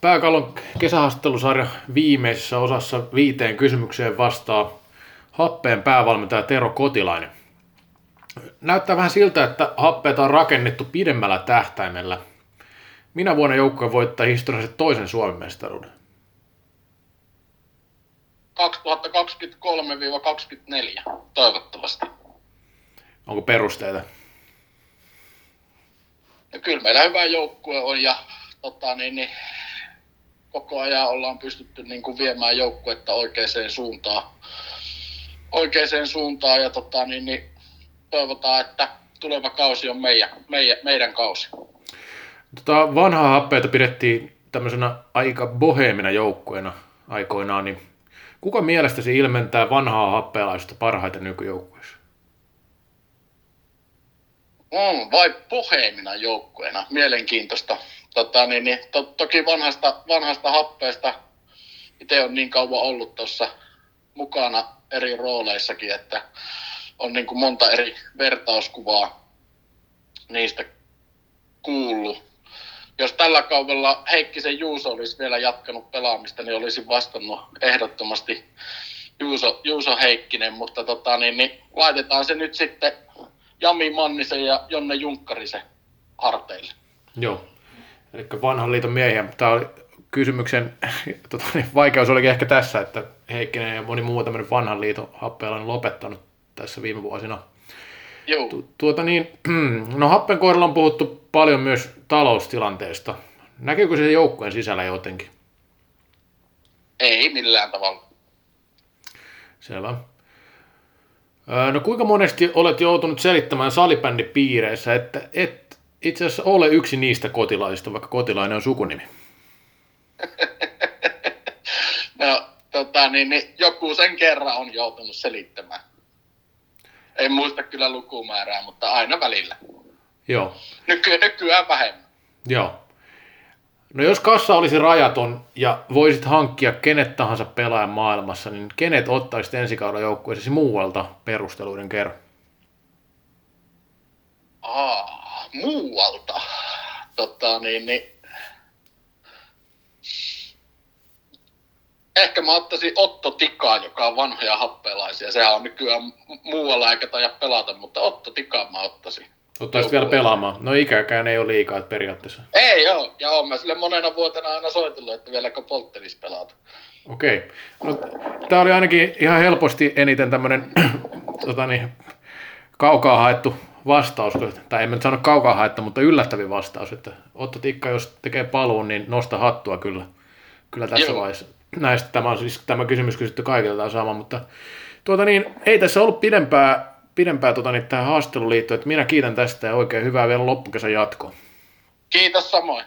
Pääkallon kesähaastattelusarja viimeisessä osassa viiteen kysymykseen vastaa happeen päävalmentaja Tero Kotilainen. Näyttää vähän siltä, että happeita on rakennettu pidemmällä tähtäimellä. Minä vuonna joukkue voittaa historiallisesti toisen Suomen mestaruuden? 2023-2024, toivottavasti. Onko perusteita? No kyllä meillä hyvä joukkue on ja tota, niin, niin, koko ajan ollaan pystytty niin kuin viemään joukkuetta oikeaan suuntaan. Oikeaan suuntaan ja tota, niin, niin, toivotaan, että tuleva kausi on meidän, meidän, meidän kausi. Tota, vanhaa happeita pidettiin tämmöisenä aika boheemina joukkueena aikoinaan, niin kuka mielestäsi ilmentää vanhaa happealaista parhaiten nykyjoukkueessa? On, vai boheemina joukkueena? Mielenkiintoista. Tota, niin, niin, to, toki vanhasta, vanhasta happeesta itse on niin kauan ollut tuossa mukana eri rooleissakin, että on niin kuin monta eri vertauskuvaa niistä kuullut. Jos tällä kaudella Heikkisen Juuso olisi vielä jatkanut pelaamista, niin olisin vastannut ehdottomasti Juuso, Juuso Heikkinen, mutta tota, niin, niin, laitetaan se nyt sitten Jami Mannisen ja Jonne Junkkarisen harteille. Joo, eli vanhan liiton miehiä. Tämä oli kysymyksen tota, niin vaikeus olikin ehkä tässä, että Heikkinen ja moni muu tämmöinen vanhan liiton happeella on lopettanut tässä viime vuosina. Joo. Tu- tuota niin, no Happen kohdalla on puhuttu paljon myös taloustilanteesta. Näkyykö se joukkueen sisällä jotenkin? Ei millään tavalla. Selvä. No kuinka monesti olet joutunut selittämään salibändipiireissä, että et itse asiassa ole yksi niistä kotilaisista, vaikka kotilainen on sukunimi? no, tota, niin, niin, joku sen kerran on joutunut selittämään. En muista kyllä lukumäärää, mutta aina välillä. Joo. Nyky- nykyään vähemmän. Joo. No jos kassa olisi rajaton ja voisit hankkia kenet tahansa pelaajan maailmassa, niin kenet ottaisit ensi kauden joukkueesi muualta perusteluiden kerran? Aa, muualta. Tota, niin, niin. Ehkä mä ottaisin Otto Tikaa, joka on vanhoja happeelaisia. Sehän on nykyään muualla eikä taida pelata, mutta Otto Tikaa mä ottaisin. Ottaisit vielä pelaamaan. No ikäkään ei ole liikaa että periaatteessa. Ei joo, ja olen mä sille monena vuotena aina soitellut, että vieläkö polttelis pelata. Okei. No, tämä oli ainakin ihan helposti eniten tämmöinen tota niin, kaukaa haettu vastaus, tai en nyt sano kaukaa haettu, mutta yllättävin vastaus, että Otto Tikka, jos tekee paluun, niin nosta hattua kyllä, kyllä tässä Joo. vaiheessa. Näistä tämä on siis tämä kysymys kysytty kaikilta sama, mutta tuota niin, ei tässä ollut pidempää pidempää tota, niin, tähän haastatteluun liittyen, että minä kiitän tästä ja oikein hyvää vielä loppukesän jatkoa. Kiitos samoin.